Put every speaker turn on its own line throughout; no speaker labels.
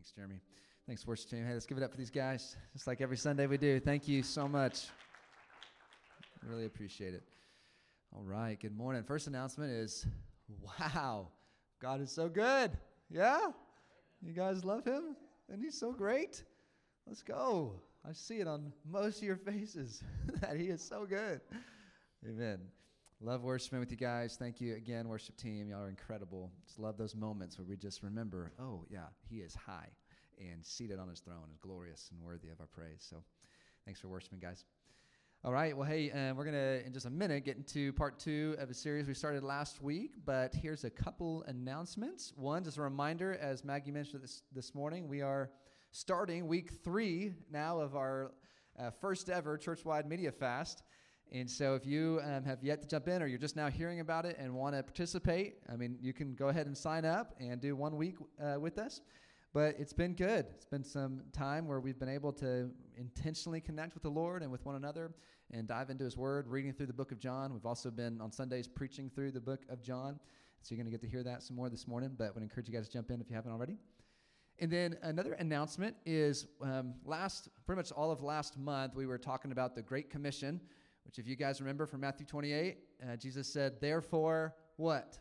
Thanks, Jeremy. Thanks, worship team. Hey, let's give it up for these guys, just like every Sunday we do. Thank you so much. Really appreciate it. All right, good morning. First announcement is wow, God is so good. Yeah? You guys love him? And he's so great? Let's go. I see it on most of your faces that he is so good. Amen. Love worshiping with you guys. Thank you again, worship team. Y'all are incredible. Just love those moments where we just remember, oh, yeah, he is high and seated on his throne, is glorious and worthy of our praise. So thanks for worshiping, guys. All right, well, hey, um, we're going to, in just a minute, get into part two of a series we started last week, but here's a couple announcements. One, just a reminder, as Maggie mentioned this, this morning, we are starting week three now of our uh, first ever church-wide media fast. And so, if you um, have yet to jump in or you're just now hearing about it and want to participate, I mean, you can go ahead and sign up and do one week uh, with us. But it's been good. It's been some time where we've been able to intentionally connect with the Lord and with one another and dive into His Word, reading through the book of John. We've also been on Sundays preaching through the book of John. So, you're going to get to hear that some more this morning, but I would encourage you guys to jump in if you haven't already. And then another announcement is um, last, pretty much all of last month, we were talking about the Great Commission which, if you guys remember from Matthew 28, uh, Jesus said, Therefore, what?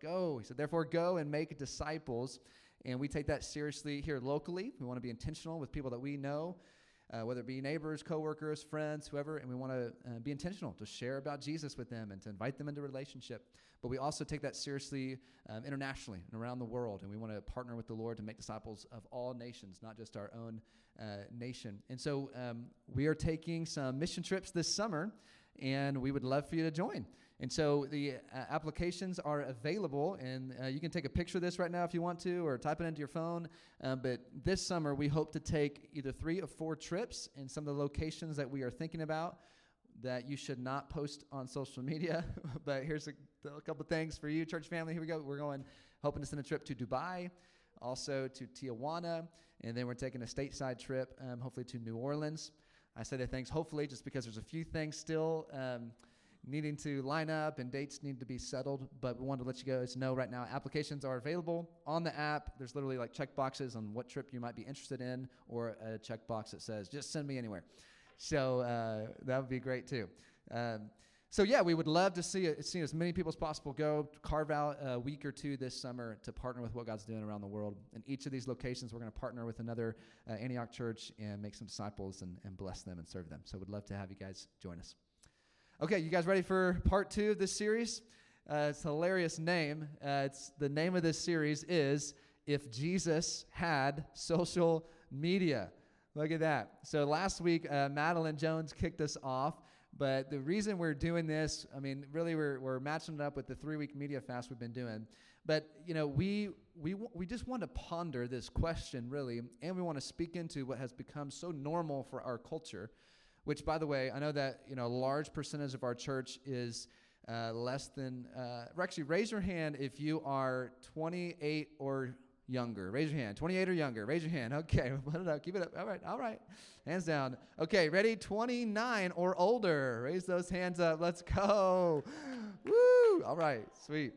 Go. He said, Therefore, go and make disciples. And we take that seriously here locally. We want to be intentional with people that we know, uh, whether it be neighbors, coworkers, friends, whoever, and we want to uh, be intentional to share about Jesus with them and to invite them into relationship. But we also take that seriously um, internationally and around the world, and we want to partner with the Lord to make disciples of all nations, not just our own uh, nation. And so um, we are taking some mission trips this summer, and we would love for you to join. And so the uh, applications are available, and uh, you can take a picture of this right now if you want to, or type it into your phone. Uh, but this summer, we hope to take either three or four trips in some of the locations that we are thinking about that you should not post on social media. but here's a, a couple things for you, church family. Here we go. We're going, hoping to send a trip to Dubai, also to Tijuana, and then we're taking a stateside trip, um, hopefully to New Orleans. I say the things hopefully just because there's a few things still. Um, needing to line up and dates need to be settled, but we wanted to let you guys know right now applications are available on the app. There's literally like check boxes on what trip you might be interested in, or a check box that says just send me anywhere. So uh, that would be great too. Um, so yeah, we would love to see see as many people as possible go. Carve out a week or two this summer to partner with what God's doing around the world. In each of these locations, we're going to partner with another uh, Antioch church and make some disciples and, and bless them and serve them. So we'd love to have you guys join us. Okay, you guys ready for part two of this series? Uh, it's a hilarious name. Uh, it's the name of this series is "If Jesus Had Social Media." Look at that. So last week, uh, Madeline Jones kicked us off. But the reason we're doing this, I mean, really, we're, we're matching it up with the three-week media fast we've been doing. But you know, we we we just want to ponder this question, really, and we want to speak into what has become so normal for our culture which, by the way, I know that you know a large percentage of our church is uh, less than. Uh, actually, raise your hand if you are 28 or younger. Raise your hand. 28 or younger. Raise your hand. Okay, put it up. Keep it up. All right, all right. Hands down. Okay, ready? 29 or older. Raise those hands up. Let's go. Woo! All right, sweet.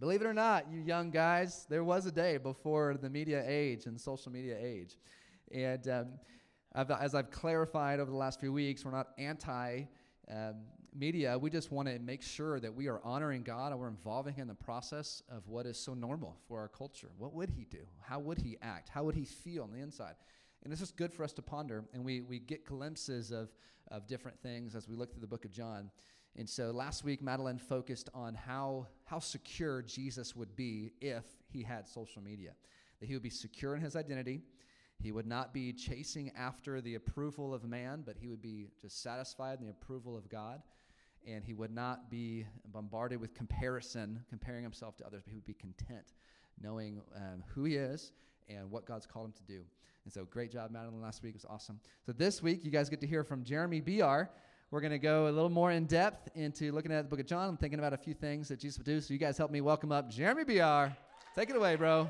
Believe it or not, you young guys, there was a day before the media age and social media age. And um, as I've clarified over the last few weeks, we're not anti um, media. We just want to make sure that we are honoring God and we're involving Him in the process of what is so normal for our culture. What would He do? How would He act? How would He feel on the inside? And this is good for us to ponder, and we, we get glimpses of, of different things as we look through the book of John. And so last week, Madeline focused on how, how secure Jesus would be if he had social media. That he would be secure in his identity, he would not be chasing after the approval of man, but he would be just satisfied in the approval of God. And he would not be bombarded with comparison, comparing himself to others, but he would be content knowing um, who he is and what God's called him to do. And so, great job, Madeline, last week. It was awesome. So, this week, you guys get to hear from Jeremy Biar. We're going to go a little more in depth into looking at the book of John and thinking about a few things that Jesus would do. So, you guys help me welcome up Jeremy Biar. Take it away, bro.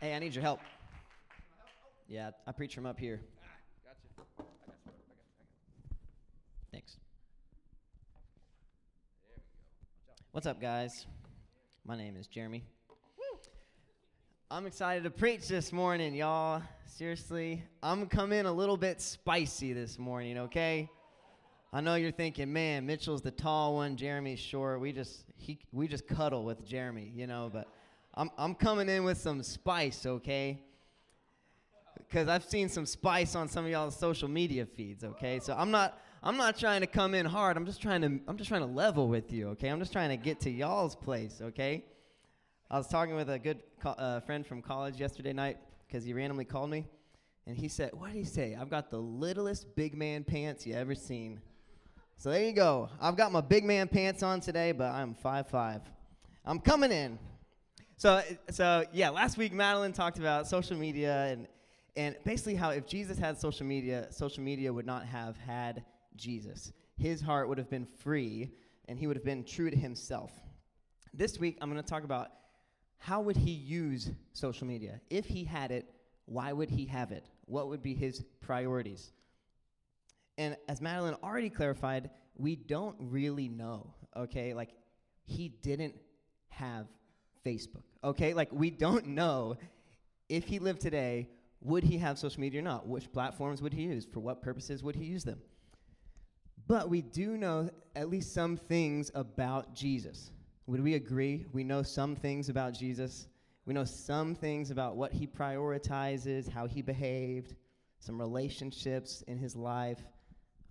Hey, I need your help. Yeah, I preach from up here. Thanks. What's up, guys? My name is Jeremy. I'm excited to preach this morning, y'all. Seriously, I'm coming a little bit spicy this morning, okay? I know you're thinking, man, Mitchell's the tall one, Jeremy's short. We just he we just cuddle with Jeremy, you know, but I'm I'm coming in with some spice, okay? Cuz I've seen some spice on some of y'all's social media feeds, okay? So I'm not I'm not trying to come in hard. I'm just trying to I'm just trying to level with you, okay? I'm just trying to get to y'all's place, okay? I was talking with a good co- uh, friend from college yesterday night because he randomly called me, and he said, "What did he say? I've got the littlest big man pants you ever seen." So there you go. I've got my big man pants on today, but I'm five five. I'm coming in. So so yeah, last week Madeline talked about social media and and basically how if Jesus had social media, social media would not have had Jesus. His heart would have been free, and he would have been true to himself. This week I'm going to talk about how would he use social media? If he had it, why would he have it? What would be his priorities? And as Madeline already clarified, we don't really know, okay? Like, he didn't have Facebook, okay? Like, we don't know if he lived today, would he have social media or not? Which platforms would he use? For what purposes would he use them? But we do know at least some things about Jesus. Would we agree? We know some things about Jesus. We know some things about what he prioritizes, how he behaved, some relationships in his life.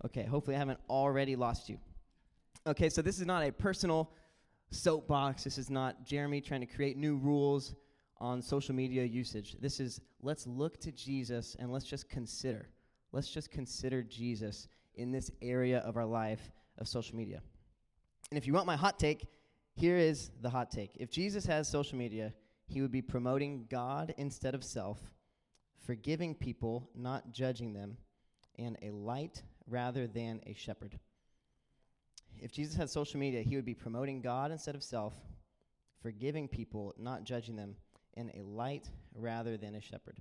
Okay, hopefully I haven't already lost you. Okay, so this is not a personal soapbox. This is not Jeremy trying to create new rules on social media usage. This is let's look to Jesus and let's just consider. Let's just consider Jesus in this area of our life of social media. And if you want my hot take, here is the hot take. If Jesus has social media, he would be promoting God instead of self, forgiving people, not judging them, and a light rather than a shepherd. If Jesus had social media, he would be promoting God instead of self, forgiving people, not judging them, and a light rather than a shepherd.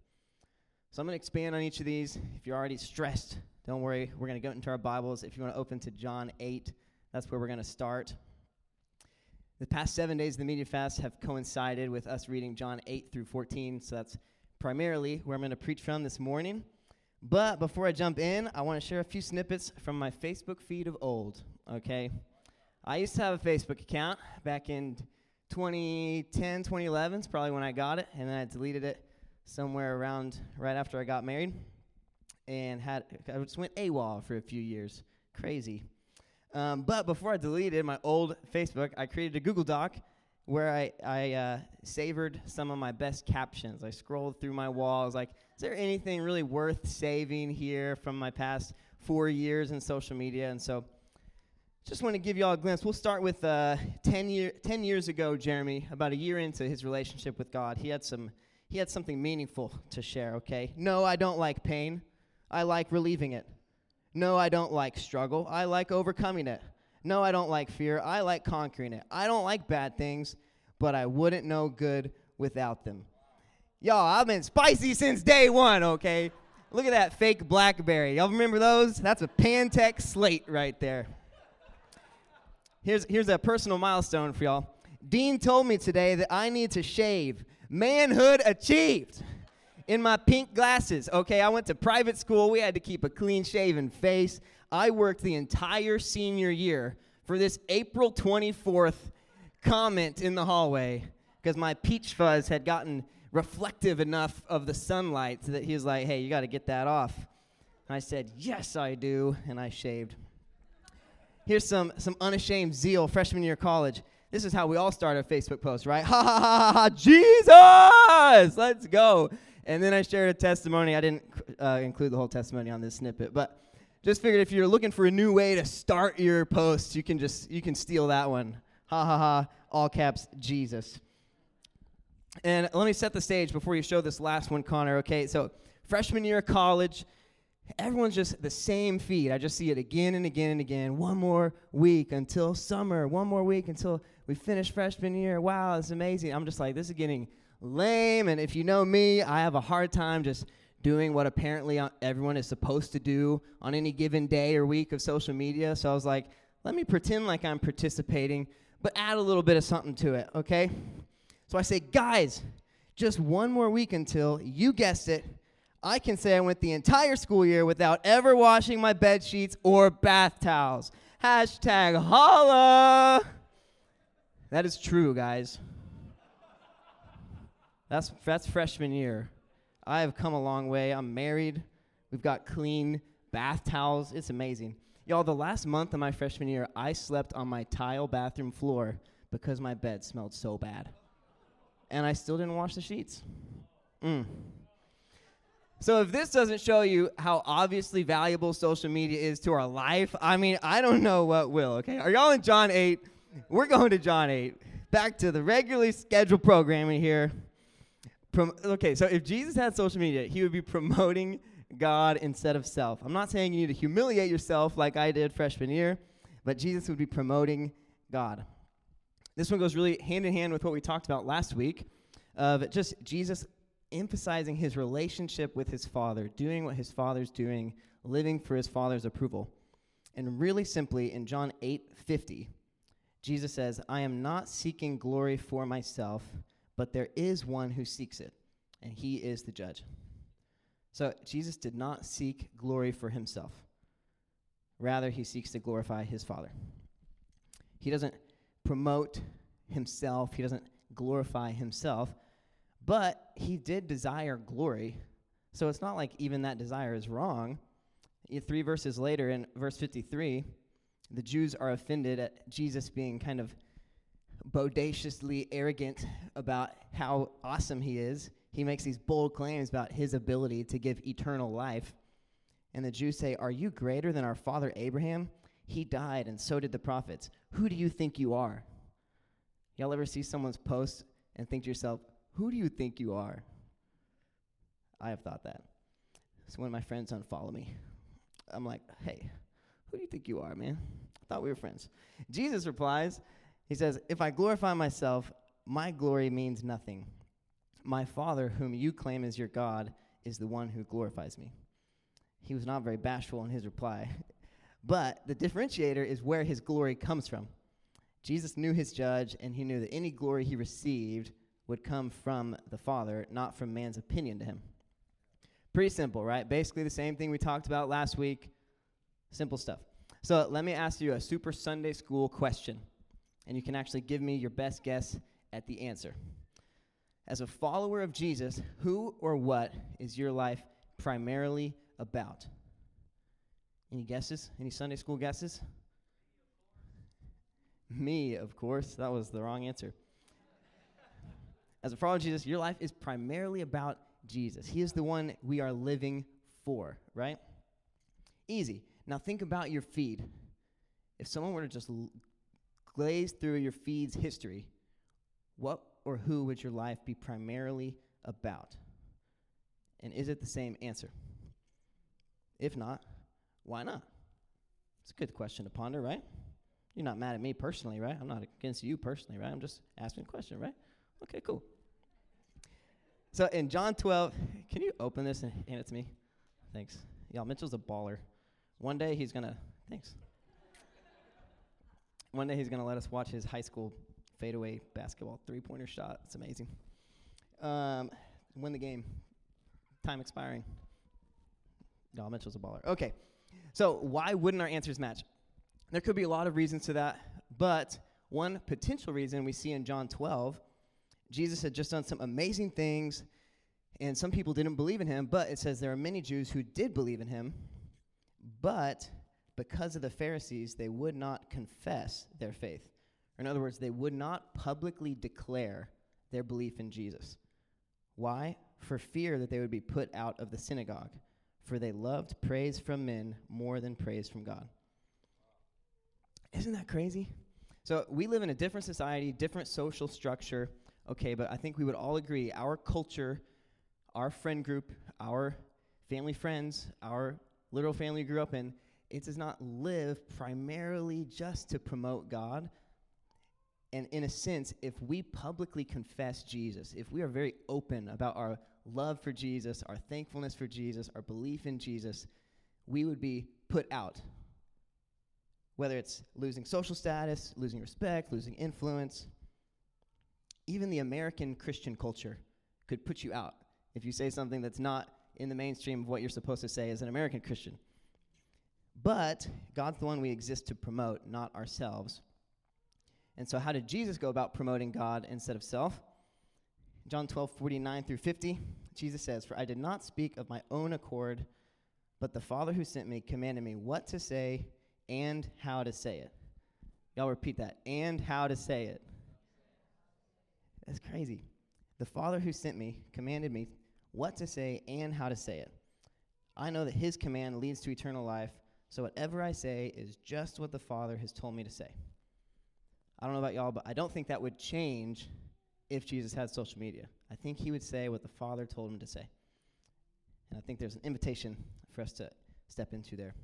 So I'm going to expand on each of these. If you're already stressed, don't worry. We're going to go into our Bibles. If you want to open to John 8, that's where we're going to start. The past seven days of the media fast have coincided with us reading John 8 through 14, so that's primarily where I'm going to preach from this morning. But before I jump in, I want to share a few snippets from my Facebook feed of old, okay? I used to have a Facebook account back in 2010, 2011 is probably when I got it, and then I deleted it somewhere around right after I got married and had I just went AWOL for a few years. Crazy. Um, but before I deleted my old Facebook, I created a Google Doc where I, I uh, savored some of my best captions. I scrolled through my wall. I was like, is there anything really worth saving here from my past four years in social media? And so just want to give you all a glimpse. We'll start with uh, 10, year, 10 years ago, Jeremy, about a year into his relationship with God, he had, some, he had something meaningful to share, okay? No, I don't like pain. I like relieving it. No, I don't like struggle. I like overcoming it. No, I don't like fear. I like conquering it. I don't like bad things, but I wouldn't know good without them. Y'all, I've been spicy since day one, okay? Look at that fake Blackberry. Y'all remember those? That's a Pantech slate right there. Here's, here's a personal milestone for y'all. Dean told me today that I need to shave. Manhood achieved in my pink glasses. Okay, I went to private school. We had to keep a clean shaven face. I worked the entire senior year for this April 24th comment in the hallway because my peach fuzz had gotten reflective enough of the sunlight so that he was like, hey, you got to get that off. And I said, yes, I do. And I shaved. Here's some, some unashamed zeal freshman year college. This is how we all start our Facebook post, right? Ha ha ha ha, Jesus! Let's go. And then I shared a testimony. I didn't uh, include the whole testimony on this snippet, but just figured if you're looking for a new way to start your post, you can just you can steal that one. Ha ha ha! All caps Jesus. And let me set the stage before you show this last one, Connor. Okay, so freshman year of college, everyone's just the same feed. I just see it again and again and again. One more week until summer. One more week until we finish freshman year. Wow, it's amazing. I'm just like, this is getting lame. And if you know me, I have a hard time just doing what apparently uh, everyone is supposed to do on any given day or week of social media. So I was like, let me pretend like I'm participating, but add a little bit of something to it, okay? So I say, guys, just one more week until, you guessed it, I can say I went the entire school year without ever washing my bed sheets or bath towels. Hashtag holla. That is true, guys. That's, that's freshman year. I have come a long way. I'm married. We've got clean bath towels. It's amazing. Y'all, the last month of my freshman year, I slept on my tile bathroom floor because my bed smelled so bad. And I still didn't wash the sheets. Mm. So if this doesn't show you how obviously valuable social media is to our life, I mean, I don't know what will, okay? Are y'all in John 8? We're going to John 8. Back to the regularly scheduled programming here. Prom- okay, so if Jesus had social media, he would be promoting God instead of self. I'm not saying you need to humiliate yourself like I did freshman year, but Jesus would be promoting God. This one goes really hand in hand with what we talked about last week of just Jesus emphasizing his relationship with his Father, doing what his Father's doing, living for his Father's approval. And really simply, in John 8 50, Jesus says, I am not seeking glory for myself, but there is one who seeks it, and he is the judge. So Jesus did not seek glory for himself. Rather, he seeks to glorify his Father. He doesn't promote himself, he doesn't glorify himself, but he did desire glory. So it's not like even that desire is wrong. Three verses later, in verse 53, the Jews are offended at Jesus being kind of bodaciously arrogant about how awesome he is. He makes these bold claims about his ability to give eternal life. And the Jews say, Are you greater than our father Abraham? He died, and so did the prophets. Who do you think you are? Y'all ever see someone's post and think to yourself, Who do you think you are? I have thought that. So when my friends unfollow me, I'm like, Hey, who do you think you are, man? I thought we were friends. Jesus replies, He says, If I glorify myself, my glory means nothing. My Father, whom you claim as your God, is the one who glorifies me. He was not very bashful in his reply. But the differentiator is where his glory comes from. Jesus knew his judge, and he knew that any glory he received would come from the Father, not from man's opinion to him. Pretty simple, right? Basically, the same thing we talked about last week. Simple stuff. So, let me ask you a super Sunday school question, and you can actually give me your best guess at the answer. As a follower of Jesus, who or what is your life primarily about? Any guesses? Any Sunday school guesses? Me, of course. That was the wrong answer. As a follower of Jesus, your life is primarily about Jesus. He is the one we are living for, right? Easy. Now think about your feed. If someone were to just l- glaze through your feed's history, what or who would your life be primarily about? And is it the same answer? If not, why not? It's a good question to ponder, right? You're not mad at me personally, right? I'm not against you personally, right? I'm just asking a question, right? Okay, cool. So in John 12, can you open this and hand it to me? Thanks. Y'all, Mitchell's a baller. One day he's going to, thanks. One day he's going to let us watch his high school fadeaway basketball three pointer shot. It's amazing. Um, win the game. Time expiring. No, Mitchell's a baller. Okay. So, why wouldn't our answers match? There could be a lot of reasons to that, but one potential reason we see in John 12, Jesus had just done some amazing things, and some people didn't believe in him, but it says there are many Jews who did believe in him, but because of the Pharisees, they would not confess their faith. Or in other words, they would not publicly declare their belief in Jesus. Why? For fear that they would be put out of the synagogue, for they loved praise from men more than praise from God. Isn't that crazy? So we live in a different society, different social structure. Okay, but I think we would all agree our culture, our friend group, our family friends, our literal family grew up in, it does not live primarily just to promote God. And in a sense, if we publicly confess Jesus, if we are very open about our love for Jesus, our thankfulness for Jesus, our belief in Jesus, we would be put out. Whether it's losing social status, losing respect, losing influence, even the American Christian culture could put you out if you say something that's not in the mainstream of what you're supposed to say as an American Christian. But God's the one we exist to promote, not ourselves. And so, how did Jesus go about promoting God instead of self? John 12, 49 through 50, Jesus says, For I did not speak of my own accord, but the Father who sent me commanded me what to say and how to say it. Y'all repeat that. And how to say it. That's crazy. The Father who sent me commanded me what to say and how to say it. I know that his command leads to eternal life, so whatever I say is just what the Father has told me to say. I don't know about y'all, but I don't think that would change if Jesus had social media. I think he would say what the Father told him to say. And I think there's an invitation for us to step into there.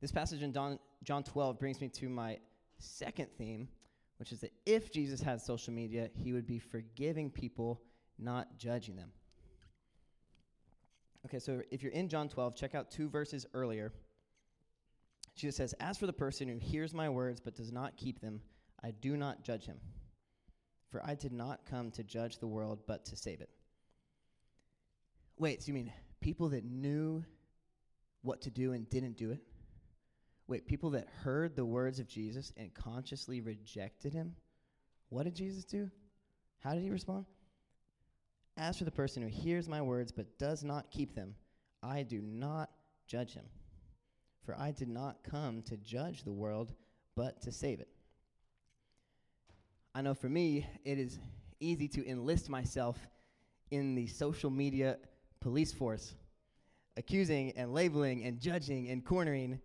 This passage in John, John 12 brings me to my second theme, which is that if Jesus had social media, he would be forgiving people, not judging them. Okay, so if you're in John 12, check out two verses earlier. Jesus says, As for the person who hears my words but does not keep them, I do not judge him. For I did not come to judge the world, but to save it. Wait, so you mean people that knew what to do and didn't do it? Wait, people that heard the words of Jesus and consciously rejected him? What did Jesus do? How did he respond? As for the person who hears my words but does not keep them, I do not judge him. For I did not come to judge the world, but to save it. I know for me, it is easy to enlist myself in the social media police force, accusing and labeling and judging and cornering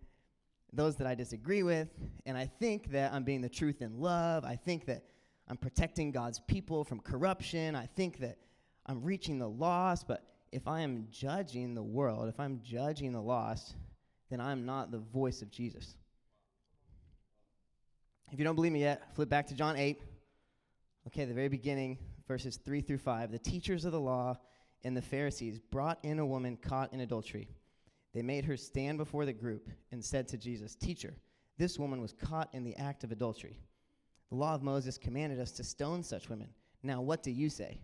those that I disagree with. And I think that I'm being the truth in love. I think that I'm protecting God's people from corruption. I think that I'm reaching the lost. But if I am judging the world, if I'm judging the lost, then I'm not the voice of Jesus. If you don't believe me yet, flip back to John 8. Okay, the very beginning, verses 3 through 5. The teachers of the law and the Pharisees brought in a woman caught in adultery. They made her stand before the group and said to Jesus, Teacher, this woman was caught in the act of adultery. The law of Moses commanded us to stone such women. Now, what do you say?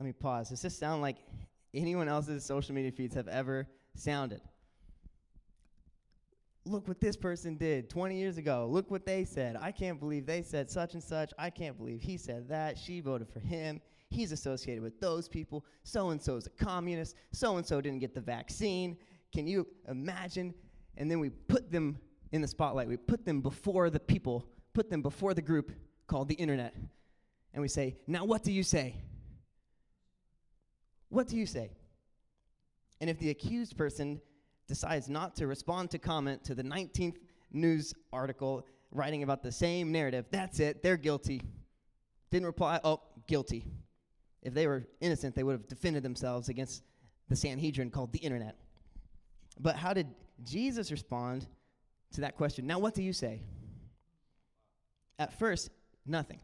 Let me pause. Does this sound like anyone else's social media feeds have ever sounded? look what this person did 20 years ago. Look what they said. I can't believe they said such and such. I can't believe he said that. She voted for him. He's associated with those people. So and so is a communist. So and so didn't get the vaccine. Can you imagine? And then we put them in the spotlight. We put them before the people, put them before the group called the internet. And we say, Now what do you say? What do you say? And if the accused person decides not to respond to comment to the 19th news article writing about the same narrative, that's it, they're guilty. Didn't reply, oh, guilty. If they were innocent, they would have defended themselves against the Sanhedrin called the internet. But how did Jesus respond to that question? Now, what do you say? At first, nothing.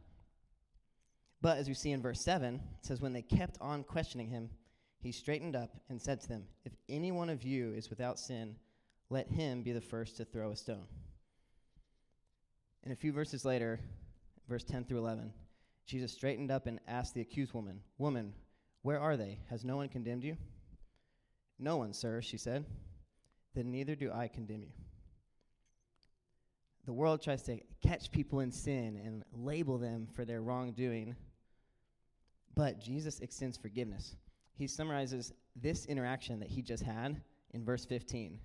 But as we see in verse 7, it says, When they kept on questioning him, he straightened up and said to them, If any one of you is without sin, let him be the first to throw a stone. And a few verses later, verse 10 through 11, Jesus straightened up and asked the accused woman, Woman, where are they? Has no one condemned you? No one, sir, she said. Then neither do I condemn you. The world tries to catch people in sin and label them for their wrongdoing, but Jesus extends forgiveness he summarizes this interaction that he just had in verse 15.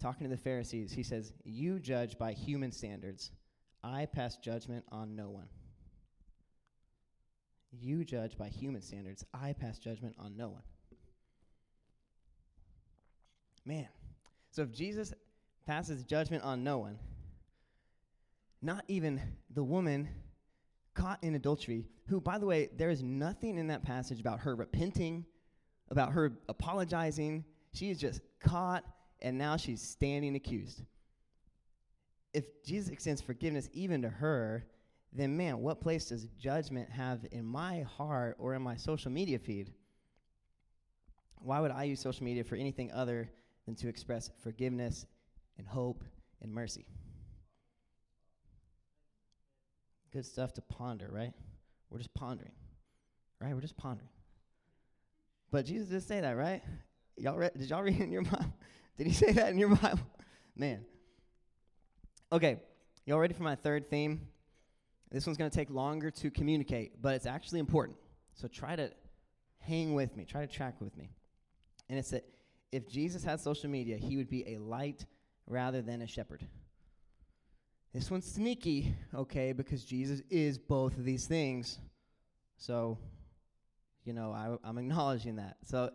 Talking to the Pharisees, he says, You judge by human standards. I pass judgment on no one. You judge by human standards. I pass judgment on no one. Man. So if Jesus passes judgment on no one, not even the woman caught in adultery, who, by the way, there is nothing in that passage about her repenting, about her apologizing. She is just caught, and now she's standing accused. If Jesus extends forgiveness even to her, then man, what place does judgment have in my heart or in my social media feed? Why would I use social media for anything other than to express forgiveness and hope and mercy? Good stuff to ponder, right? We're just pondering, right? We're just pondering. But Jesus did say that, right? Y'all read, did y'all read in your Bible? Did he say that in your Bible? Man. Okay, y'all ready for my third theme? This one's going to take longer to communicate, but it's actually important. So try to hang with me, try to track with me. And it's that if Jesus had social media, he would be a light rather than a shepherd. This one's sneaky, okay, because Jesus is both of these things. So, you know, I, I'm acknowledging that. So,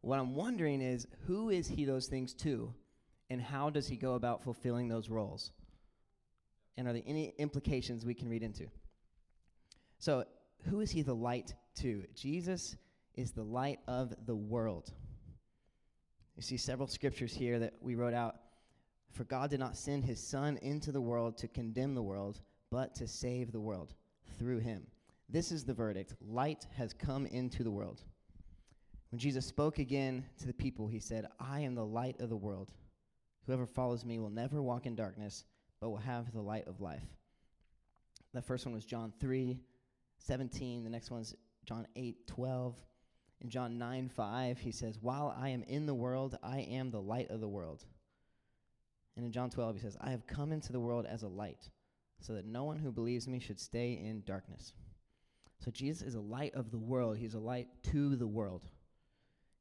what I'm wondering is who is he those things to, and how does he go about fulfilling those roles? And are there any implications we can read into? So, who is he the light to? Jesus is the light of the world. You see several scriptures here that we wrote out. For God did not send his Son into the world to condemn the world, but to save the world through him. This is the verdict light has come into the world. When Jesus spoke again to the people, he said, I am the light of the world. Whoever follows me will never walk in darkness, but will have the light of life. The first one was John 3 17. The next one is John 8 12. In John 9 5, he says, While I am in the world, I am the light of the world. And in John 12, he says, I have come into the world as a light, so that no one who believes me should stay in darkness. So Jesus is a light of the world, he's a light to the world.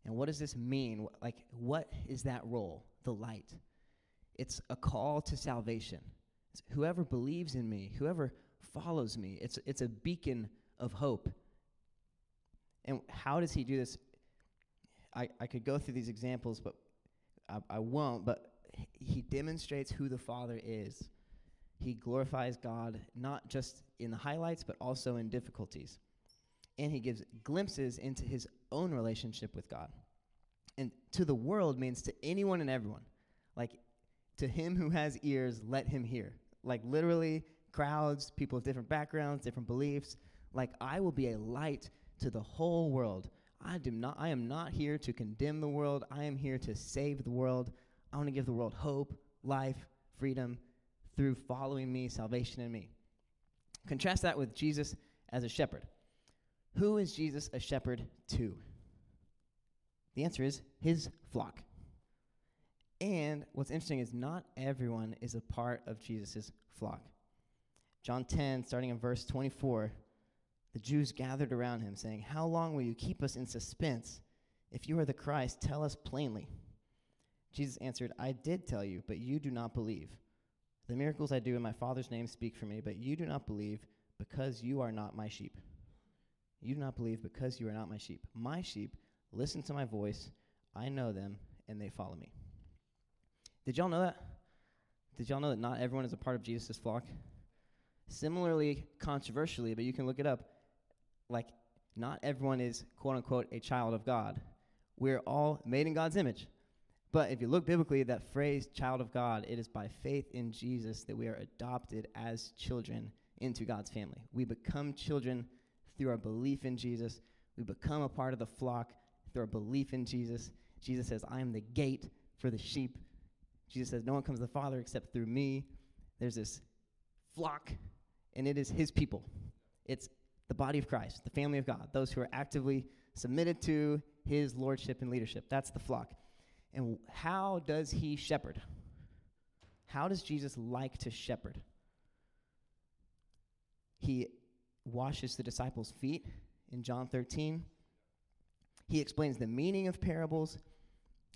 And what does this mean? Like, what is that role, the light? It's a call to salvation. It's whoever believes in me, whoever follows me, it's, it's a beacon of hope. And how does he do this? I, I could go through these examples, but I, I won't. But he demonstrates who the Father is. He glorifies God not just in the highlights, but also in difficulties. And he gives glimpses into his own relationship with God. And to the world means to anyone and everyone. Like, to him who has ears, let him hear. Like, literally, crowds, people of different backgrounds, different beliefs. Like, I will be a light to the whole world. I, do not, I am not here to condemn the world. I am here to save the world. I want to give the world hope, life, freedom through following me, salvation in me. Contrast that with Jesus as a shepherd. Who is Jesus a shepherd to? The answer is his flock. And what's interesting is not everyone is a part of Jesus' flock. John 10, starting in verse 24, the Jews gathered around him, saying, How long will you keep us in suspense? If you are the Christ, tell us plainly. Jesus answered, I did tell you, but you do not believe. The miracles I do in my Father's name speak for me, but you do not believe because you are not my sheep. You do not believe because you are not my sheep. My sheep listen to my voice. I know them, and they follow me. Did y'all know that? Did y'all know that not everyone is a part of Jesus' flock? Similarly, controversially, but you can look it up, like, not everyone is, quote unquote, a child of God. We're all made in God's image. But if you look biblically, that phrase, child of God, it is by faith in Jesus that we are adopted as children into God's family. We become children through our belief in Jesus. We become a part of the flock through our belief in Jesus. Jesus says, I am the gate for the sheep. Jesus says, No one comes to the Father except through me. There's this flock, and it is his people. It's the body of Christ, the family of God, those who are actively submitted to his lordship and leadership. That's the flock. And how does he shepherd? How does Jesus like to shepherd? He washes the disciples' feet in John 13. He explains the meaning of parables.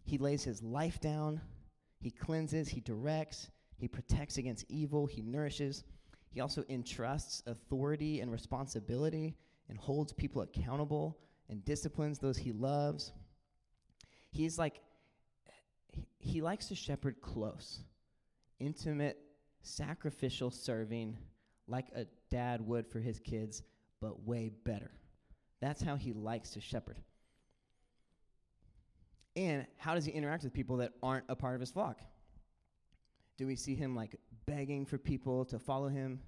He lays his life down. He cleanses, he directs, he protects against evil, he nourishes. He also entrusts authority and responsibility and holds people accountable and disciplines those he loves. He's like he likes to shepherd close, intimate, sacrificial serving, like a dad would for his kids, but way better. That's how he likes to shepherd. And how does he interact with people that aren't a part of his flock? Do we see him like begging for people to follow him?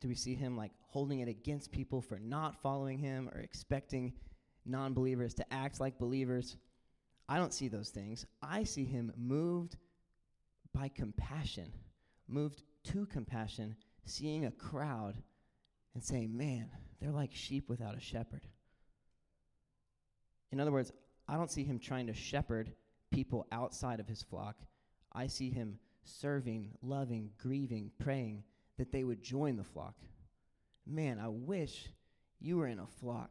Do we see him like holding it against people for not following him or expecting non believers to act like believers? I don't see those things. I see him moved by compassion, moved to compassion, seeing a crowd and saying, Man, they're like sheep without a shepherd. In other words, I don't see him trying to shepherd people outside of his flock. I see him serving, loving, grieving, praying that they would join the flock. Man, I wish you were in a flock.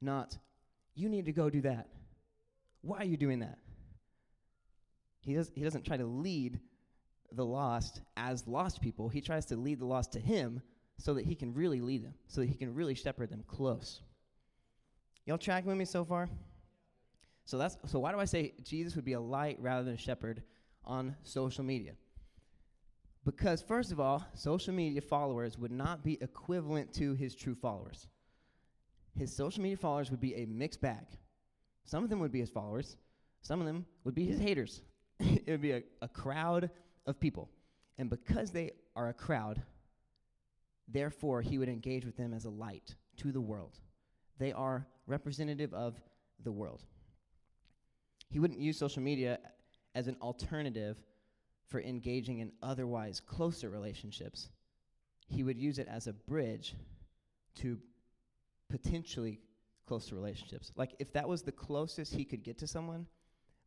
Not, you need to go do that. Why are you doing that? He, does, he doesn't try to lead the lost as lost people. He tries to lead the lost to him so that he can really lead them, so that he can really shepherd them close. Y'all tracking with me so far? So that's so why do I say Jesus would be a light rather than a shepherd on social media? Because first of all, social media followers would not be equivalent to his true followers. His social media followers would be a mixed bag. Some of them would be his followers, some of them would be his haters. it would be a, a crowd of people. And because they are a crowd, therefore he would engage with them as a light to the world. They are representative of the world. He wouldn't use social media as an alternative for engaging in otherwise closer relationships. He would use it as a bridge to potentially closer relationships. Like if that was the closest he could get to someone,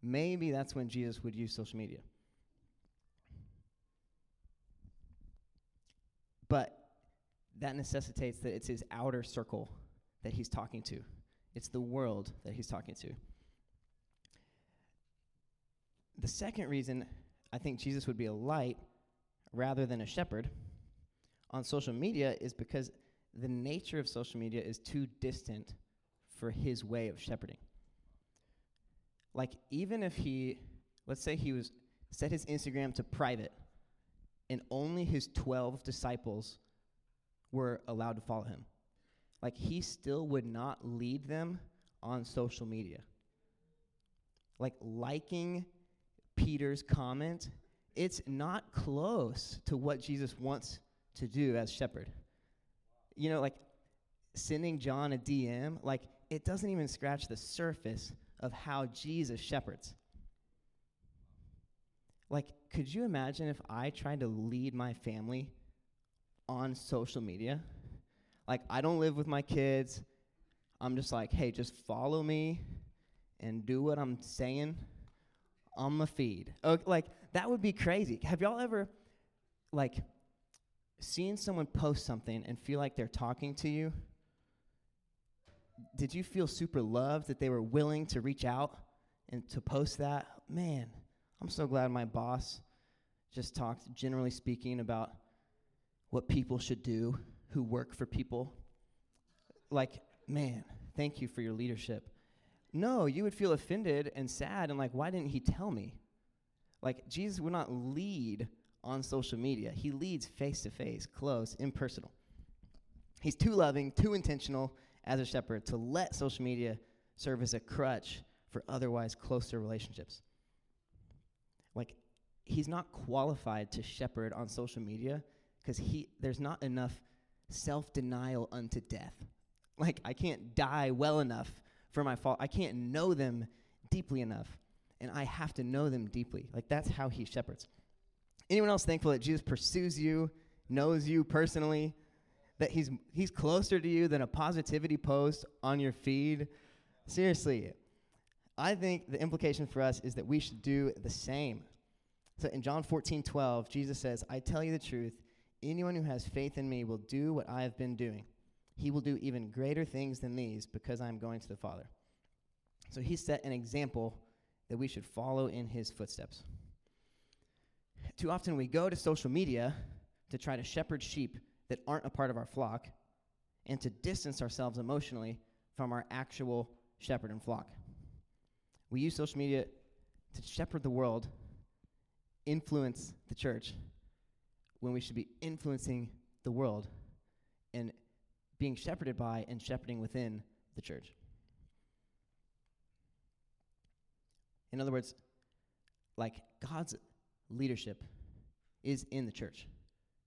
maybe that's when Jesus would use social media. But that necessitates that it's his outer circle that he's talking to. It's the world that he's talking to. The second reason I think Jesus would be a light rather than a shepherd on social media is because the nature of social media is too distant for his way of shepherding. Like, even if he, let's say he was, set his Instagram to private, and only his 12 disciples were allowed to follow him. Like, he still would not lead them on social media. Like, liking Peter's comment, it's not close to what Jesus wants to do as shepherd. You know, like sending John a DM, like it doesn't even scratch the surface of how Jesus shepherds. Like, could you imagine if I tried to lead my family on social media? Like, I don't live with my kids. I'm just like, hey, just follow me and do what I'm saying on my feed. Okay, like, that would be crazy. Have y'all ever, like, seen someone post something and feel like they're talking to you? Did you feel super loved that they were willing to reach out and to post that? Man, I'm so glad my boss just talked, generally speaking, about what people should do who work for people. Like, man, thank you for your leadership. No, you would feel offended and sad and like, why didn't he tell me? Like, Jesus would not lead on social media, he leads face to face, close, impersonal. He's too loving, too intentional as a shepherd to let social media serve as a crutch for otherwise closer relationships. Like, he's not qualified to shepherd on social media because he there's not enough self-denial unto death. Like, I can't die well enough for my fault. I can't know them deeply enough. And I have to know them deeply. Like, that's how he shepherds. Anyone else thankful that Jesus pursues you, knows you personally, that he's, he's closer to you than a positivity post on your feed? Seriously, I think the implication for us is that we should do the same. So in John 14, 12, Jesus says, I tell you the truth, anyone who has faith in me will do what I have been doing. He will do even greater things than these because I am going to the Father. So he set an example that we should follow in his footsteps. Too often we go to social media to try to shepherd sheep that aren't a part of our flock and to distance ourselves emotionally from our actual shepherd and flock. We use social media to shepherd the world, influence the church, when we should be influencing the world and being shepherded by and shepherding within the church. In other words, like God's leadership is in the church,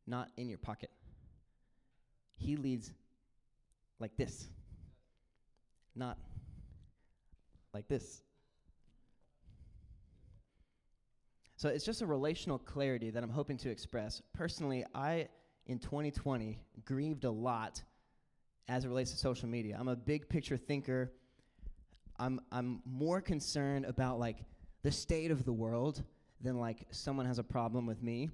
not in your pocket. He leads like this, not like this. So it's just a relational clarity that I'm hoping to express. Personally, I, in 2020, grieved a lot as it relates to social media. I'm a big picture thinker. I'm I'm more concerned about like the state of the world than like someone has a problem with me.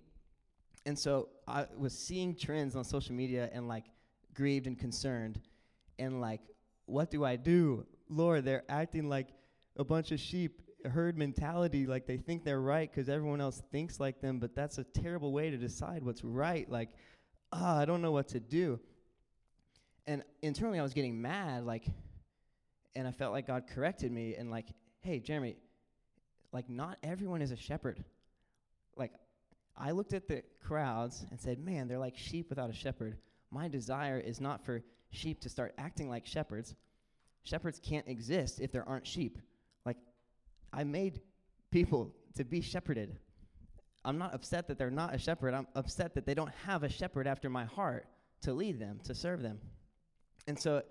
And so I was seeing trends on social media and like grieved and concerned and like what do I do? Lord, they're acting like a bunch of sheep herd mentality like they think they're right because everyone else thinks like them but that's a terrible way to decide what's right like ah, i don't know what to do and internally i was getting mad like and i felt like god corrected me and like hey jeremy like not everyone is a shepherd like i looked at the crowds and said man they're like sheep without a shepherd my desire is not for sheep to start acting like shepherds shepherds can't exist if there aren't sheep Like, I made people to be shepherded. I'm not upset that they're not a shepherd. I'm upset that they don't have a shepherd after my heart to lead them, to serve them. And so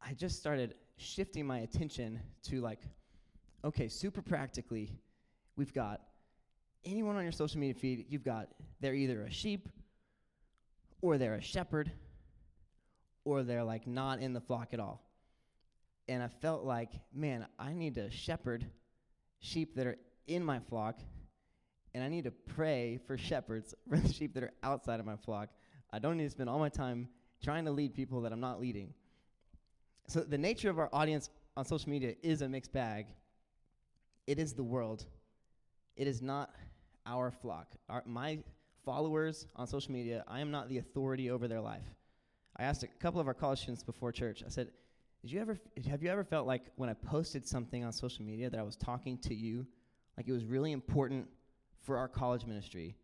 I just started shifting my attention to like, okay, super practically, we've got anyone on your social media feed, you've got they're either a sheep or they're a shepherd or they're like not in the flock at all. And I felt like, man, I need to shepherd sheep that are in my flock, and I need to pray for shepherds for the sheep that are outside of my flock. I don't need to spend all my time trying to lead people that I'm not leading. So, the nature of our audience on social media is a mixed bag. It is the world, it is not our flock. Our, my followers on social media, I am not the authority over their life. I asked a couple of our college students before church, I said, did you ever have you ever felt like when I posted something on social media that I was talking to you, like it was really important for our college ministry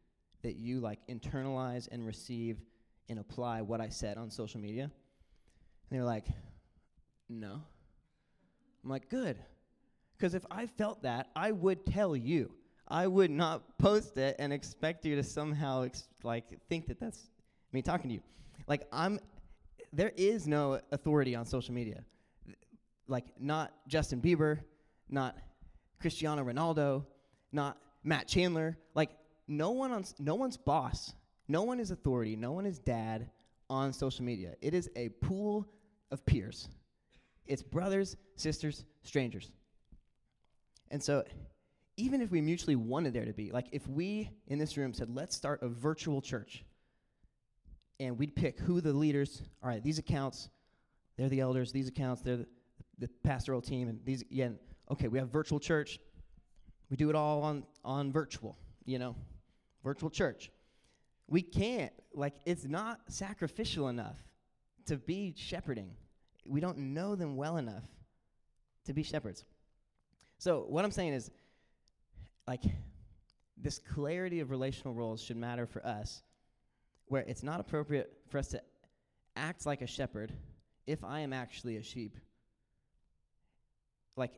that you like internalize and receive and apply what I said on social media? And they're like, "No." I'm like, "Good." Cuz if I felt that, I would tell you. I would not post it and expect you to somehow ex- like think that that's me talking to you. Like I'm there is no authority on social media. Like, not Justin Bieber, not Cristiano Ronaldo, not Matt Chandler. Like, no one on, no one's boss. No one is authority. No one is dad on social media. It is a pool of peers. It's brothers, sisters, strangers. And so, even if we mutually wanted there to be, like if we in this room said, let's start a virtual church, and we'd pick who the leaders, all right, these accounts, they're the elders, these accounts, they're the, the pastoral team, and these, yeah, okay, we have virtual church. We do it all on, on virtual, you know, virtual church. We can't, like, it's not sacrificial enough to be shepherding. We don't know them well enough to be shepherds. So, what I'm saying is, like, this clarity of relational roles should matter for us where it's not appropriate for us to act like a shepherd if I am actually a sheep. Like,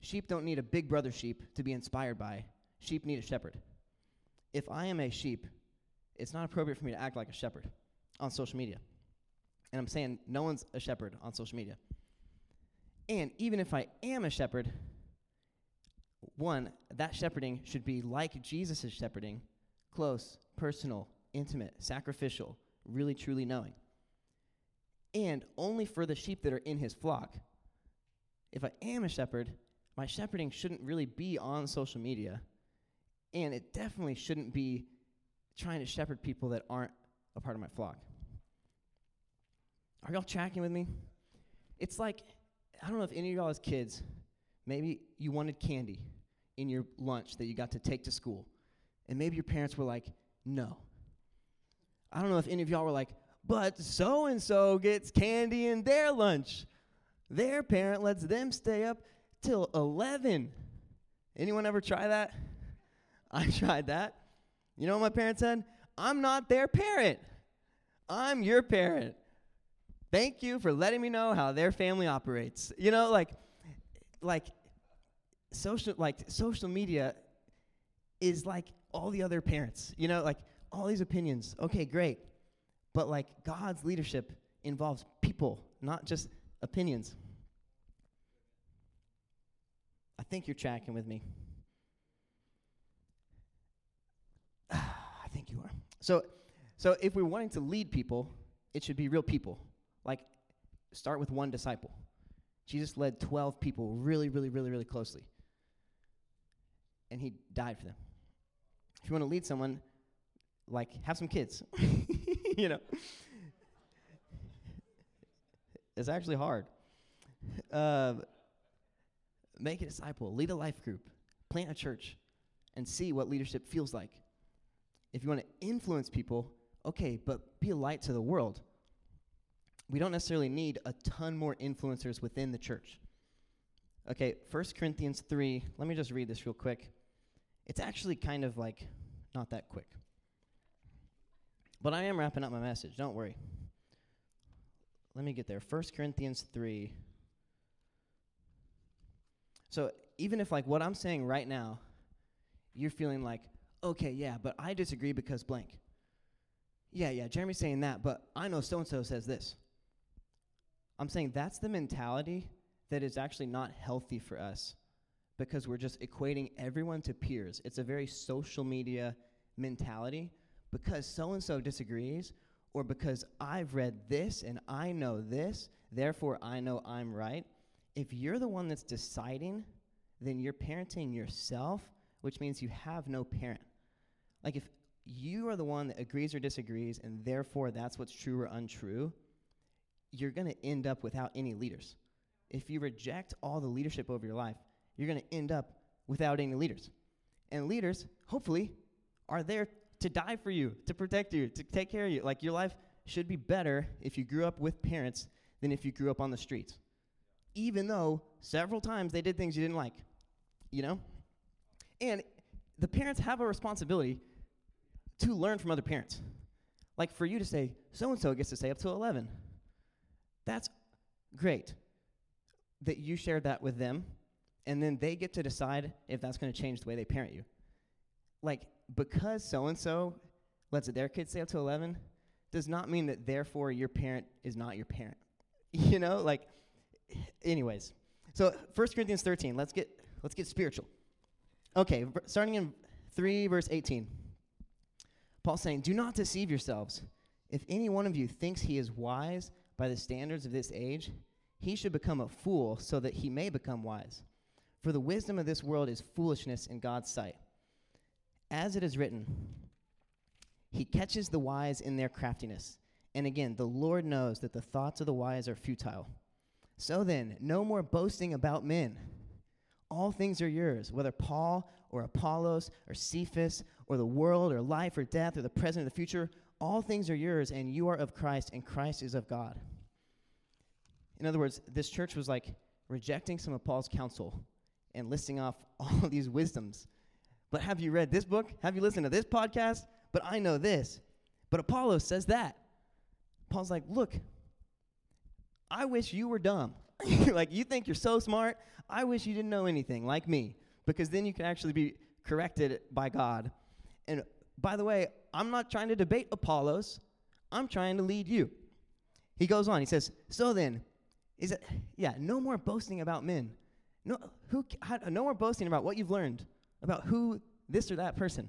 sheep don't need a big brother sheep to be inspired by, sheep need a shepherd. If I am a sheep, it's not appropriate for me to act like a shepherd on social media. And I'm saying no one's a shepherd on social media. And even if I am a shepherd, one, that shepherding should be like Jesus' shepherding close, personal, intimate, sacrificial, really truly knowing. And only for the sheep that are in his flock. If I am a shepherd, my shepherding shouldn't really be on social media. And it definitely shouldn't be trying to shepherd people that aren't a part of my flock. Are y'all tracking with me? It's like, I don't know if any of y'all as kids, maybe you wanted candy in your lunch that you got to take to school. And maybe your parents were like, no, I don't know if any of y'all were like, but so and so gets candy in their lunch. Their parent lets them stay up till 11. Anyone ever try that? I tried that. You know what my parents said? I'm not their parent. I'm your parent. Thank you for letting me know how their family operates. You know, like like social like social media is like all the other parents. You know, like all these opinions. Okay, great. But like God's leadership involves people, not just opinions. I think you're tracking with me. I think you are. So so if we're wanting to lead people, it should be real people. Like start with one disciple. Jesus led 12 people really, really, really, really closely. And he died for them. If you want to lead someone, like, have some kids. you know? It's actually hard. Uh, make a disciple, lead a life group, plant a church, and see what leadership feels like. If you want to influence people, okay, but be a light to the world. We don't necessarily need a ton more influencers within the church. Okay, 1 Corinthians 3, let me just read this real quick. It's actually kind of like not that quick. But I am wrapping up my message, don't worry. Let me get there. 1 Corinthians 3. So, even if like what I'm saying right now, you're feeling like, okay, yeah, but I disagree because blank. Yeah, yeah, Jeremy's saying that, but I know so and so says this. I'm saying that's the mentality that is actually not healthy for us because we're just equating everyone to peers. It's a very social media mentality because so and so disagrees or because I've read this and I know this, therefore I know I'm right. If you're the one that's deciding, then you're parenting yourself, which means you have no parent. Like if you are the one that agrees or disagrees and therefore that's what's true or untrue, you're going to end up without any leaders. If you reject all the leadership over your life, you're going to end up without any leaders. And leaders, hopefully, are there to die for you, to protect you, to take care of you. Like your life should be better if you grew up with parents than if you grew up on the streets. Even though several times they did things you didn't like, you know? And the parents have a responsibility to learn from other parents. Like for you to say, so and so gets to stay up till 11. That's great that you shared that with them, and then they get to decide if that's going to change the way they parent you. Like, because so and so lets their kids stay up to 11 does not mean that therefore your parent is not your parent. you know, like, anyways. So 1 Corinthians 13, let's get, let's get spiritual. Okay, starting in 3 verse 18. Paul's saying, Do not deceive yourselves. If any one of you thinks he is wise by the standards of this age, he should become a fool so that he may become wise. For the wisdom of this world is foolishness in God's sight. As it is written, He catches the wise in their craftiness. And again, the Lord knows that the thoughts of the wise are futile. So then, no more boasting about men. All things are yours, whether Paul or Apollos or Cephas or the world or life or death or the present or the future, all things are yours, and you are of Christ, and Christ is of God. In other words, this church was like rejecting some of Paul's counsel and listing off all of these wisdoms. But have you read this book? Have you listened to this podcast? But I know this. But Apollo says that. Paul's like, look, I wish you were dumb. like, you think you're so smart. I wish you didn't know anything like me, because then you can actually be corrected by God. And by the way, I'm not trying to debate Apollos, I'm trying to lead you. He goes on, he says, So then, is it, yeah, no more boasting about men. No, who, how, no more boasting about what you've learned, about who this or that person.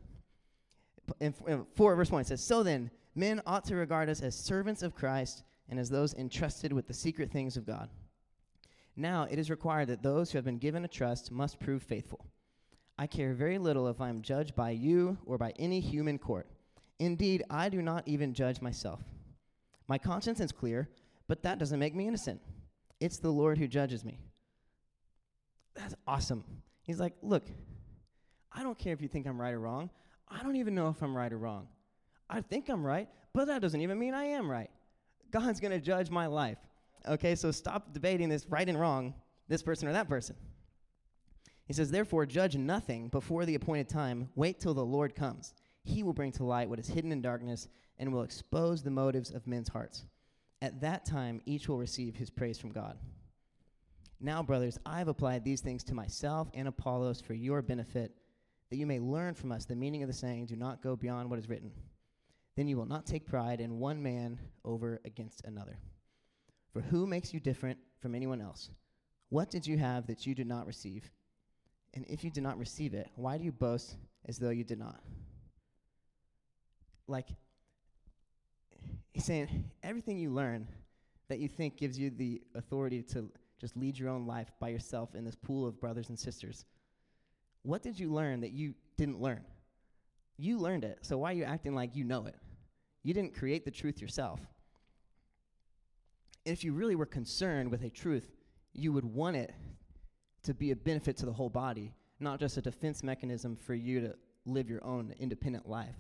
In, in 4 verse 1, it says, So then, men ought to regard us as servants of Christ and as those entrusted with the secret things of God. Now it is required that those who have been given a trust must prove faithful. I care very little if I am judged by you or by any human court. Indeed, I do not even judge myself. My conscience is clear, but that doesn't make me innocent. It's the Lord who judges me. That's awesome. He's like, Look, I don't care if you think I'm right or wrong. I don't even know if I'm right or wrong. I think I'm right, but that doesn't even mean I am right. God's going to judge my life. Okay, so stop debating this right and wrong, this person or that person. He says, Therefore, judge nothing before the appointed time. Wait till the Lord comes. He will bring to light what is hidden in darkness and will expose the motives of men's hearts. At that time, each will receive his praise from God. Now, brothers, I have applied these things to myself and Apollos for your benefit, that you may learn from us the meaning of the saying, Do not go beyond what is written. Then you will not take pride in one man over against another. For who makes you different from anyone else? What did you have that you did not receive? And if you did not receive it, why do you boast as though you did not? Like, he's saying, everything you learn that you think gives you the authority to just lead your own life by yourself in this pool of brothers and sisters? What did you learn that you didn't learn? You learned it, so why are you acting like you know it? You didn't create the truth yourself. If you really were concerned with a truth, you would want it to be a benefit to the whole body, not just a defense mechanism for you to live your own independent life.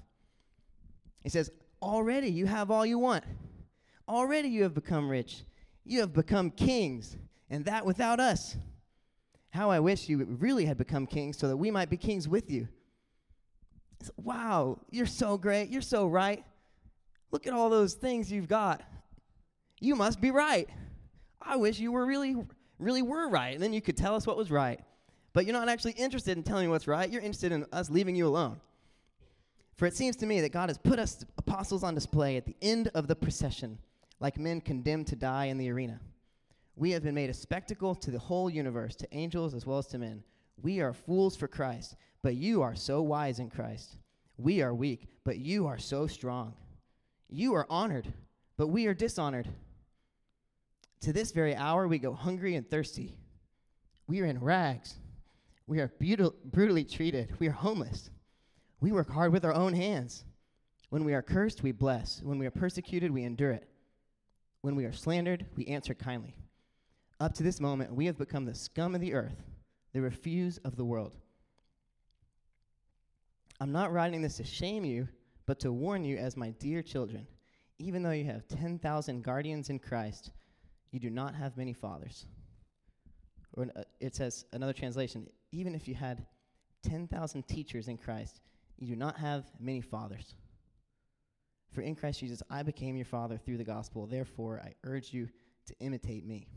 He says, Already you have all you want. Already you have become rich. You have become kings, and that without us. How I wish you really had become kings so that we might be kings with you. Wow, you're so great. You're so right. Look at all those things you've got. You must be right. I wish you were really, really were right. And then you could tell us what was right. But you're not actually interested in telling me what's right. You're interested in us leaving you alone. For it seems to me that God has put us apostles on display at the end of the procession, like men condemned to die in the arena. We have been made a spectacle to the whole universe, to angels as well as to men. We are fools for Christ, but you are so wise in Christ. We are weak, but you are so strong. You are honored, but we are dishonored. To this very hour, we go hungry and thirsty. We are in rags. We are brutal, brutally treated. We are homeless. We work hard with our own hands. When we are cursed, we bless. When we are persecuted, we endure it. When we are slandered, we answer kindly. Up to this moment, we have become the scum of the earth, the refuse of the world. I'm not writing this to shame you, but to warn you as my dear children. Even though you have 10,000 guardians in Christ, you do not have many fathers. Or uh, it says, another translation, even if you had 10,000 teachers in Christ, you do not have many fathers. For in Christ Jesus, I became your father through the gospel. Therefore, I urge you to imitate me.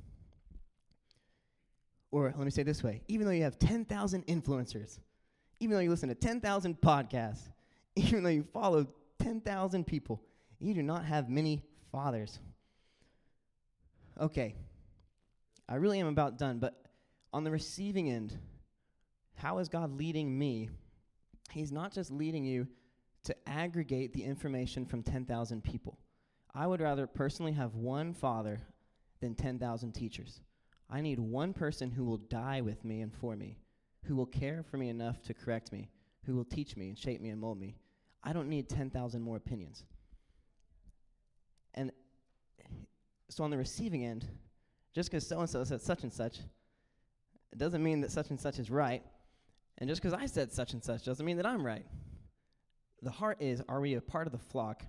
Or let me say this way even though you have 10,000 influencers, even though you listen to 10,000 podcasts, even though you follow 10,000 people, you do not have many fathers. Okay, I really am about done, but on the receiving end, how is God leading me? He's not just leading you to aggregate the information from 10,000 people. I would rather personally have one father than 10,000 teachers. I need one person who will die with me and for me, who will care for me enough to correct me, who will teach me and shape me and mold me. I don't need 10,000 more opinions. And so on the receiving end, just because so and so said such and such, it doesn't mean that such and such is right. And just because I said such and such doesn't mean that I'm right. The heart is are we a part of the flock?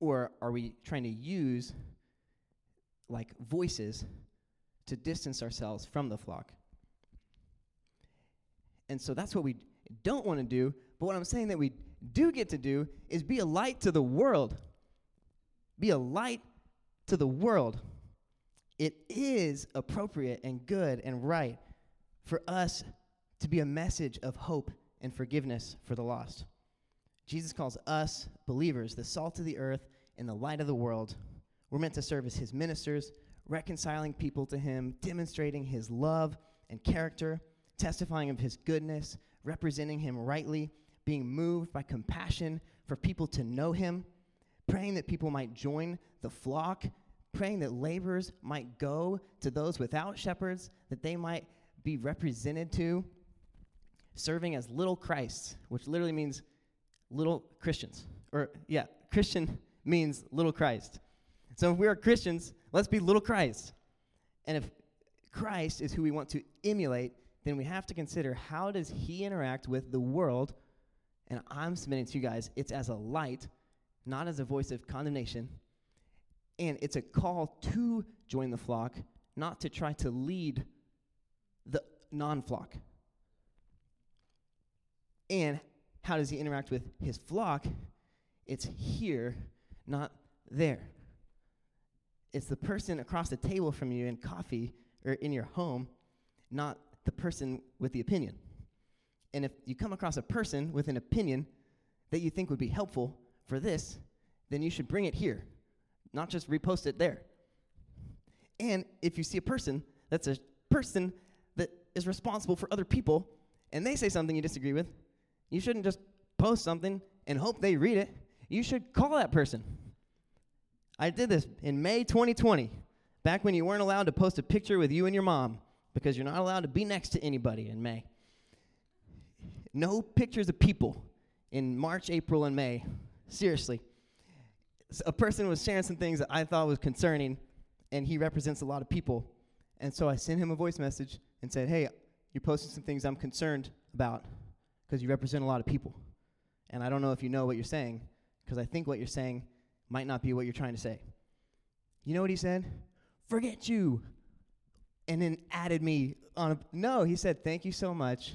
Or are we trying to use like voices to distance ourselves from the flock? And so that's what we don't want to do. But what I'm saying that we do get to do is be a light to the world. Be a light to the world. It is appropriate and good and right for us to be a message of hope and forgiveness for the lost. Jesus calls us, believers, the salt of the earth and the light of the world. We're meant to serve as his ministers, reconciling people to him, demonstrating his love and character, testifying of his goodness, representing him rightly, being moved by compassion for people to know him, praying that people might join the flock, praying that laborers might go to those without shepherds, that they might be represented to serving as little Christ, which literally means little Christians. Or, yeah, Christian means little Christ. So if we are Christians, let's be little Christ. And if Christ is who we want to emulate, then we have to consider how does he interact with the world? And I'm submitting to you guys, it's as a light, not as a voice of condemnation. And it's a call to join the flock, not to try to lead the non flock. And how does he interact with his flock? It's here, not there. It's the person across the table from you in coffee or in your home, not the person with the opinion. And if you come across a person with an opinion that you think would be helpful for this, then you should bring it here, not just repost it there. And if you see a person that's a person that is responsible for other people and they say something you disagree with, you shouldn't just post something and hope they read it. You should call that person. I did this in May 2020, back when you weren't allowed to post a picture with you and your mom because you're not allowed to be next to anybody in May. No pictures of people in March, April, and May. Seriously. A person was sharing some things that I thought was concerning, and he represents a lot of people. And so I sent him a voice message and said, Hey, you're posting some things I'm concerned about because you represent a lot of people. And I don't know if you know what you're saying because I think what you're saying might not be what you're trying to say. You know what he said? Forget you. And then added me on a. No, he said, Thank you so much.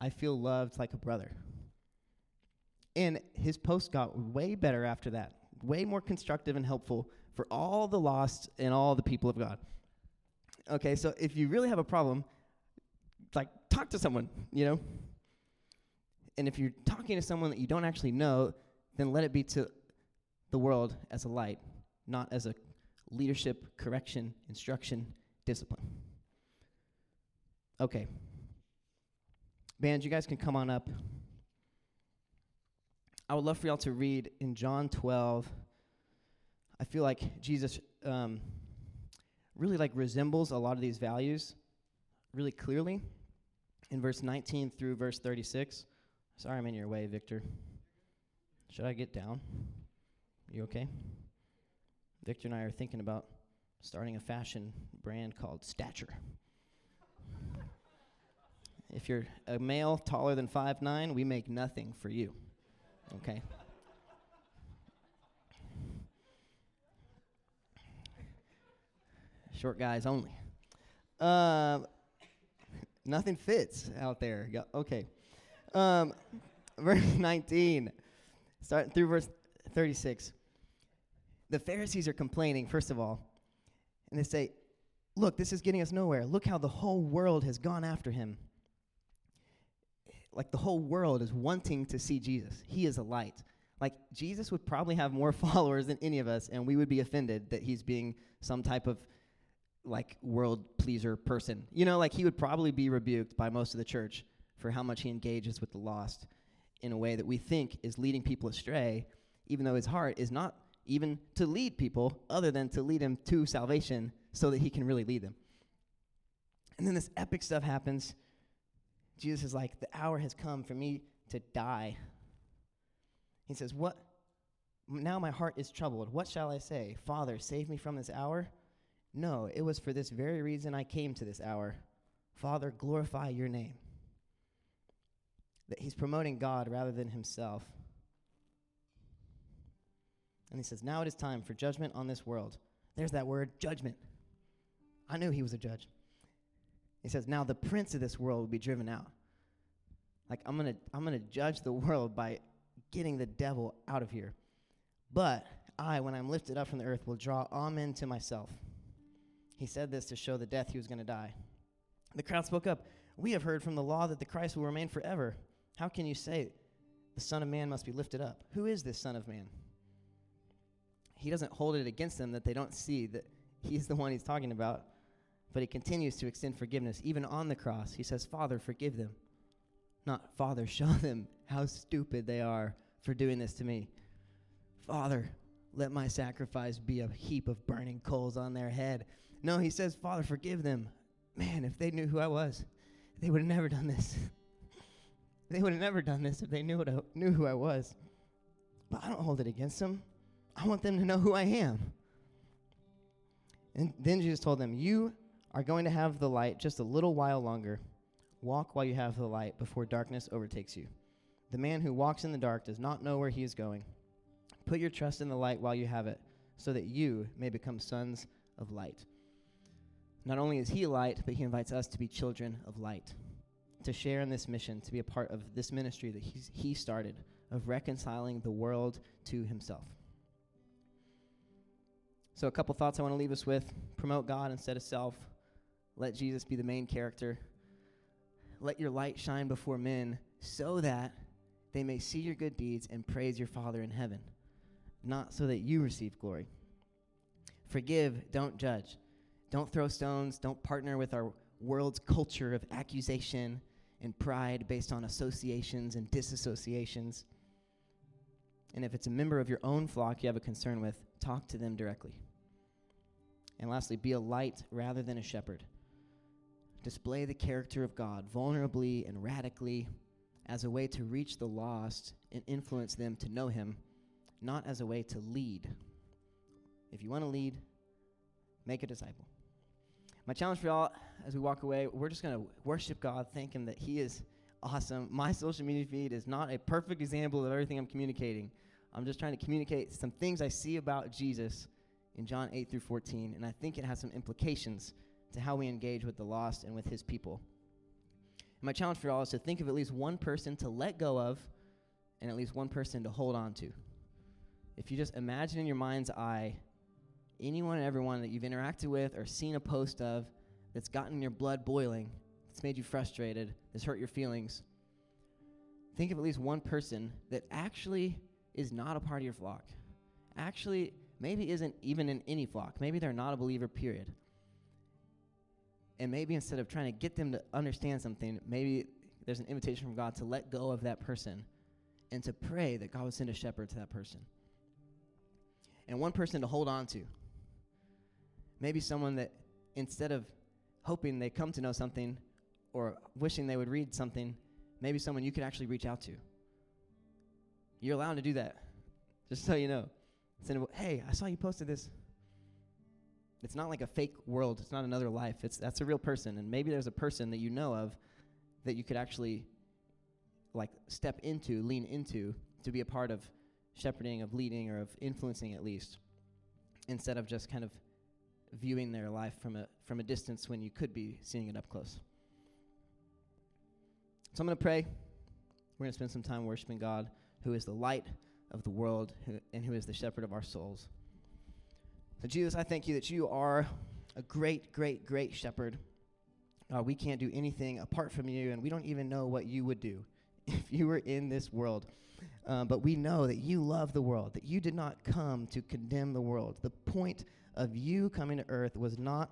I feel loved like a brother. And his post got way better after that, way more constructive and helpful for all the lost and all the people of God. Okay, so if you really have a problem, like talk to someone, you know? And if you're talking to someone that you don't actually know, then let it be to the world as a light, not as a leadership, correction, instruction, discipline. Okay. Band, you guys can come on up. I would love for y'all to read in John 12. I feel like Jesus um, really like resembles a lot of these values really clearly in verse 19 through verse 36. Sorry, I'm in your way, Victor. Should I get down? You okay? Victor and I are thinking about starting a fashion brand called Stature. if you're a male taller than five nine, we make nothing for you. Okay? Short guys only. Um, nothing fits out there. Okay. Um, verse 19, starting through verse 36. The Pharisees are complaining, first of all, and they say, Look, this is getting us nowhere. Look how the whole world has gone after him. Like the whole world is wanting to see Jesus. He is a light. Like Jesus would probably have more followers than any of us, and we would be offended that he's being some type of like world pleaser person. You know, like he would probably be rebuked by most of the church for how much he engages with the lost in a way that we think is leading people astray, even though his heart is not even to lead people other than to lead them to salvation so that he can really lead them. And then this epic stuff happens. Jesus is like, The hour has come for me to die. He says, What? Now my heart is troubled. What shall I say? Father, save me from this hour? No, it was for this very reason I came to this hour. Father, glorify your name. That he's promoting God rather than himself. And he says, Now it is time for judgment on this world. There's that word, judgment. I knew he was a judge. He says, Now the prince of this world will be driven out. Like, I'm going to I'm going to judge the world by getting the devil out of here. But I, when I'm lifted up from the earth, will draw all men to myself. He said this to show the death he was going to die. The crowd spoke up. We have heard from the law that the Christ will remain forever. How can you say the Son of Man must be lifted up? Who is this Son of Man? He doesn't hold it against them that they don't see that he's the one he's talking about, but he continues to extend forgiveness. Even on the cross, he says, Father, forgive them. Not, Father, show them how stupid they are for doing this to me. Father, let my sacrifice be a heap of burning coals on their head. No, he says, Father, forgive them. Man, if they knew who I was, they would have never done this. they would have never done this if they knew, what I, knew who I was. But I don't hold it against them. I want them to know who I am. And then Jesus told them, You are going to have the light just a little while longer. Walk while you have the light before darkness overtakes you. The man who walks in the dark does not know where he is going. Put your trust in the light while you have it, so that you may become sons of light. Not only is he light, but he invites us to be children of light, to share in this mission, to be a part of this ministry that he's, he started of reconciling the world to himself. So, a couple thoughts I want to leave us with promote God instead of self, let Jesus be the main character, let your light shine before men so that they may see your good deeds and praise your Father in heaven, not so that you receive glory. Forgive, don't judge. Don't throw stones. Don't partner with our world's culture of accusation and pride based on associations and disassociations. And if it's a member of your own flock you have a concern with, talk to them directly. And lastly, be a light rather than a shepherd. Display the character of God vulnerably and radically as a way to reach the lost and influence them to know Him, not as a way to lead. If you want to lead, make a disciple. My challenge for y'all as we walk away, we're just going to worship God, thank Him that He is awesome. My social media feed is not a perfect example of everything I'm communicating. I'm just trying to communicate some things I see about Jesus in John 8 through 14, and I think it has some implications to how we engage with the lost and with his people. And my challenge for y'all is to think of at least one person to let go of and at least one person to hold on to. If you just imagine in your mind's eye anyone and everyone that you've interacted with or seen a post of that's gotten your blood boiling, that's made you frustrated, that's hurt your feelings, think of at least one person that actually is not a part of your flock. Actually, maybe isn't even in any flock. Maybe they're not a believer, period. And maybe instead of trying to get them to understand something, maybe there's an invitation from God to let go of that person and to pray that God would send a shepherd to that person. And one person to hold on to. Maybe someone that instead of hoping they come to know something or wishing they would read something, maybe someone you could actually reach out to. You're allowed to do that, just so you know. Send hey, I saw you posted this. It's not like a fake world. It's not another life. It's that's a real person, and maybe there's a person that you know of that you could actually like step into, lean into to be a part of shepherding, of leading, or of influencing at least, instead of just kind of viewing their life from a from a distance when you could be seeing it up close. So I'm going to pray. We're going to spend some time worshiping God, who is the light of the world who, and who is the shepherd of our souls. So, Jesus, I thank you that you are a great, great, great shepherd. Uh, we can't do anything apart from you, and we don't even know what you would do if you were in this world. Um, but we know that you love the world, that you did not come to condemn the world. The point of you coming to earth was not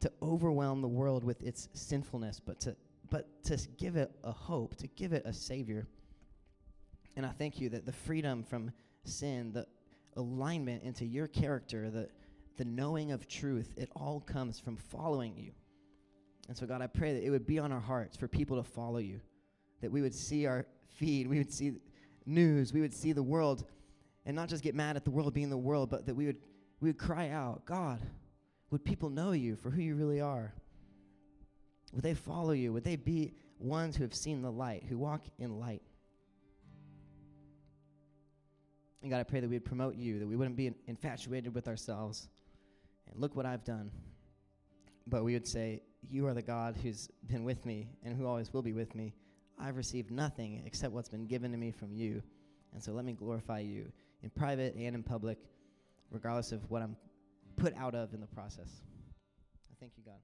to overwhelm the world with its sinfulness, but to, but to give it a hope, to give it a Savior. And I thank you that the freedom from sin, the alignment into your character, the, the knowing of truth, it all comes from following you. And so, God, I pray that it would be on our hearts for people to follow you, that we would see our feed, we would see news, we would see the world, and not just get mad at the world being the world, but that we would, we would cry out, God, would people know you for who you really are? Would they follow you? Would they be ones who have seen the light, who walk in light? And God, I pray that we would promote you, that we wouldn't be infatuated with ourselves. And look what I've done. But we would say, You are the God who's been with me and who always will be with me. I've received nothing except what's been given to me from you. And so let me glorify you in private and in public, regardless of what I'm put out of in the process. I thank you, God.